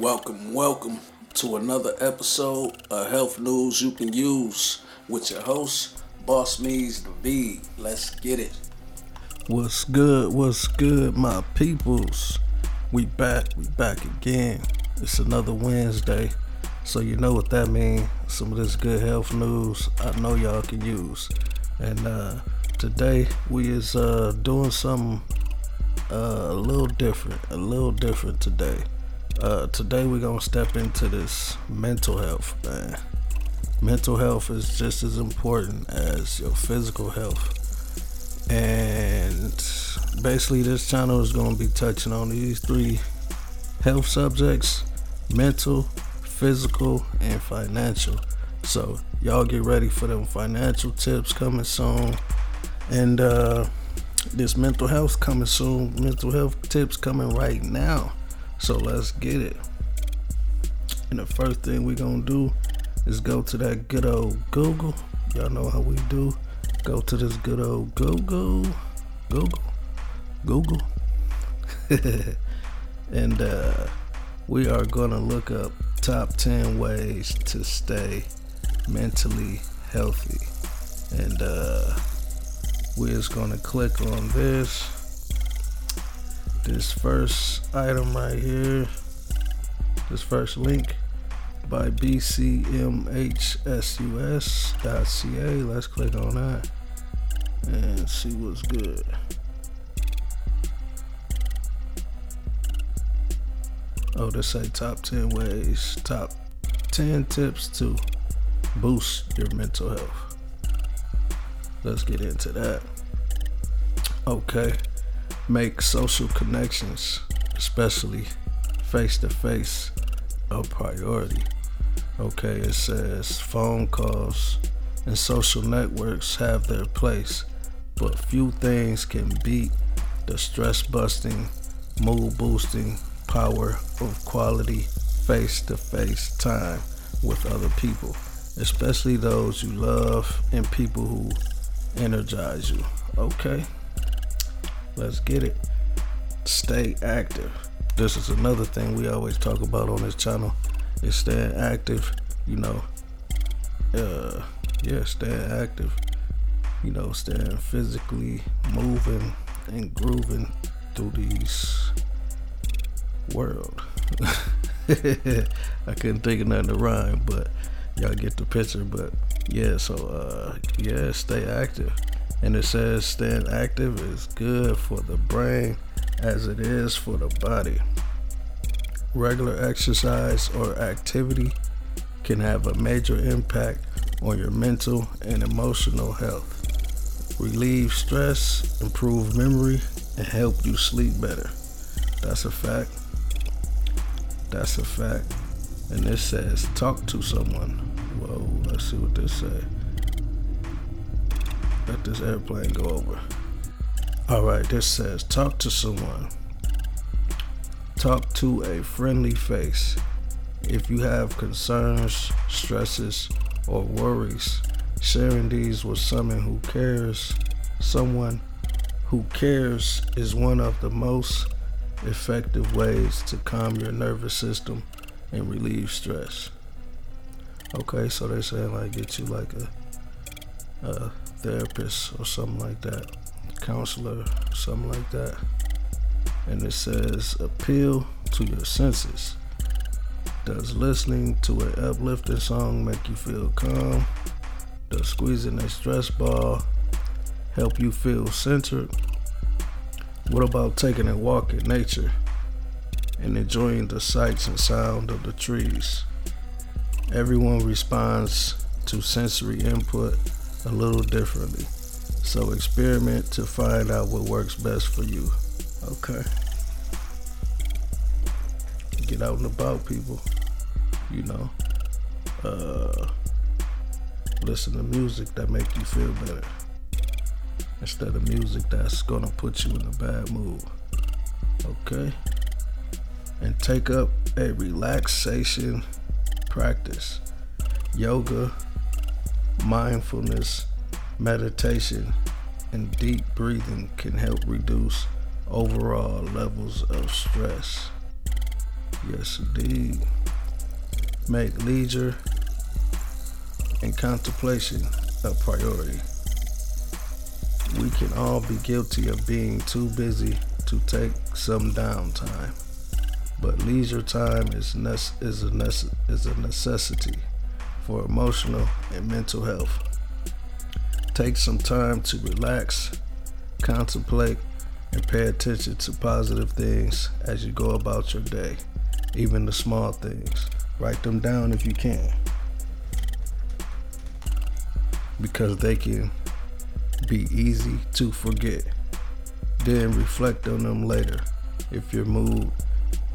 Welcome, welcome to another episode of Health News You Can Use with your host, Boss Me's the V. Let's get it. What's good? What's good, my peoples? We back, we back again. It's another Wednesday, so you know what that means. Some of this good health news I know y'all can use. And uh, today we is uh, doing something uh, a little different, a little different today. Uh, today we're gonna step into this mental health, man. Mental health is just as important as your physical health, and basically this channel is gonna be touching on these three health subjects: mental, physical, and financial. So y'all get ready for them financial tips coming soon, and uh, this mental health coming soon. Mental health tips coming right now. So let's get it. And the first thing we're gonna do is go to that good old Google. Y'all know how we do. Go to this good old Google. Google. Google. and uh, we are gonna look up top 10 ways to stay mentally healthy. And uh, we're just gonna click on this this first item right here, this first link by bcmhsus.ca. Let's click on that and see what's good. Oh, this say top 10 ways, top 10 tips to boost your mental health. Let's get into that. Okay make social connections, especially face to face, a priority. Okay, it says phone calls and social networks have their place, but few things can beat the stress busting, mood boosting power of quality face to face time with other people, especially those you love and people who energize you. Okay. Let's get it. Stay active. This is another thing we always talk about on this channel is staying active, you know. Uh yeah, staying active. You know, staying physically moving and grooving through these world. I couldn't think of nothing to rhyme, but y'all get the picture. But yeah, so uh yeah, stay active. And it says staying active is good for the brain as it is for the body. Regular exercise or activity can have a major impact on your mental and emotional health. Relieve stress, improve memory, and help you sleep better. That's a fact. That's a fact. And this says talk to someone. Whoa, let's see what this says. Let this airplane go over. Alright, this says talk to someone. Talk to a friendly face. If you have concerns, stresses, or worries, sharing these with someone who cares, someone who cares is one of the most effective ways to calm your nervous system and relieve stress. Okay, so they're saying like get you like a, a therapist or something like that, counselor, something like that. And it says appeal to your senses. Does listening to an uplifting song make you feel calm? Does squeezing a stress ball help you feel centered? What about taking a walk in nature and enjoying the sights and sound of the trees? Everyone responds to sensory input a little differently. So experiment to find out what works best for you. Okay. Get out and about, people. You know. Uh, listen to music that make you feel better. Instead of music that's gonna put you in a bad mood. Okay? And take up a relaxation practice. Yoga, mindfulness, meditation, and deep breathing can help reduce overall levels of stress. Yes, indeed. Make leisure and contemplation a priority. We can all be guilty of being too busy to take some downtime, but leisure time is, nece- is, a, nece- is a necessity for emotional and mental health. Take some time to relax, contemplate, and pay attention to positive things as you go about your day, even the small things. Write them down if you can. Because they can be easy to forget. Then reflect on them later if your mood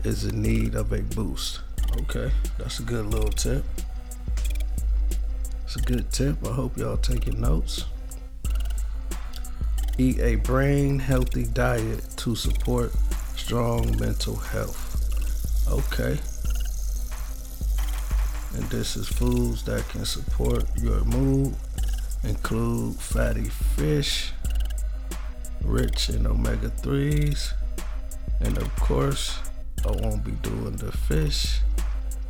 is in need of a boost. Okay, that's a good little tip. It's a good tip. I hope y'all taking notes. Eat a brain healthy diet to support strong mental health. Okay. And this is foods that can support your mood, include fatty fish, rich in omega 3s, and of course, I won't be doing the fish,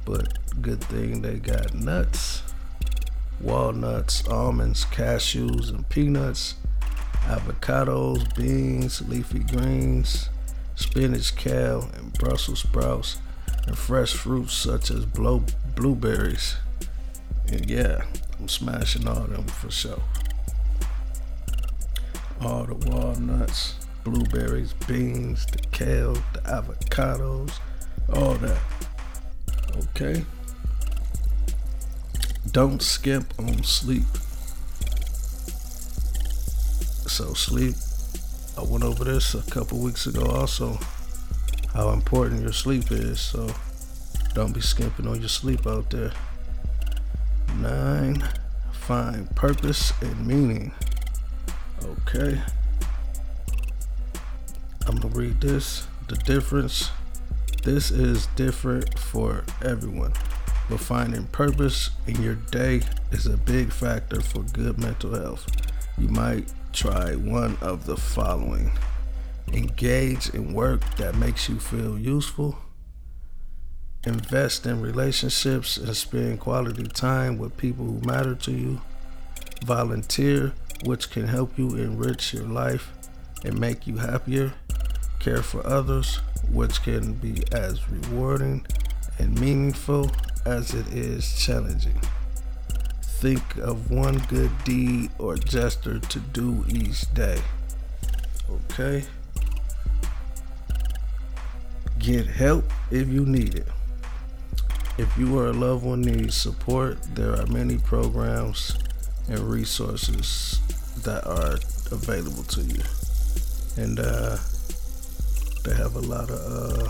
but good thing they got nuts, walnuts, almonds, cashews, and peanuts, avocados, beans, leafy greens, spinach, kale, and Brussels sprouts, and fresh fruits such as blow, blueberries. And yeah, I'm smashing all them for sure. All the walnuts, blueberries, beans, the kale, the avocados, all that. Okay? Don't skimp on sleep. So, sleep, I went over this a couple weeks ago also, how important your sleep is. So, don't be skimping on your sleep out there. Nine, find purpose and meaning. Okay. I'm gonna read this. The difference. This is different for everyone, but finding purpose in your day is a big factor for good mental health. You might try one of the following. Engage in work that makes you feel useful, invest in relationships and spend quality time with people who matter to you, volunteer, which can help you enrich your life and make you happier, care for others, which can be as rewarding and meaningful as it is challenging. Think of one good deed or gesture to do each day. Okay? Get help if you need it. If you or a loved one needs support, there are many programs and resources that are available to you. And uh, they have a lot of uh,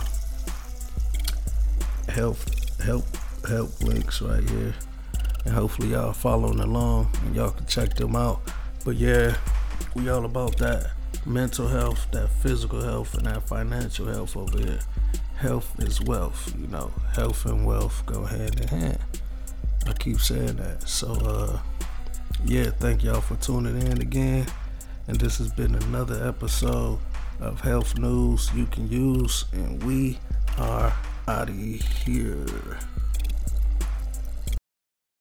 health help help links right here. And hopefully y'all following along and y'all can check them out. But yeah, we all about that mental health, that physical health, and that financial health over here. Health is wealth, you know. Health and wealth go hand in hand. I keep saying that. So uh yeah, thank y'all for tuning in again. And this has been another episode of health news you can use, and we are out of here.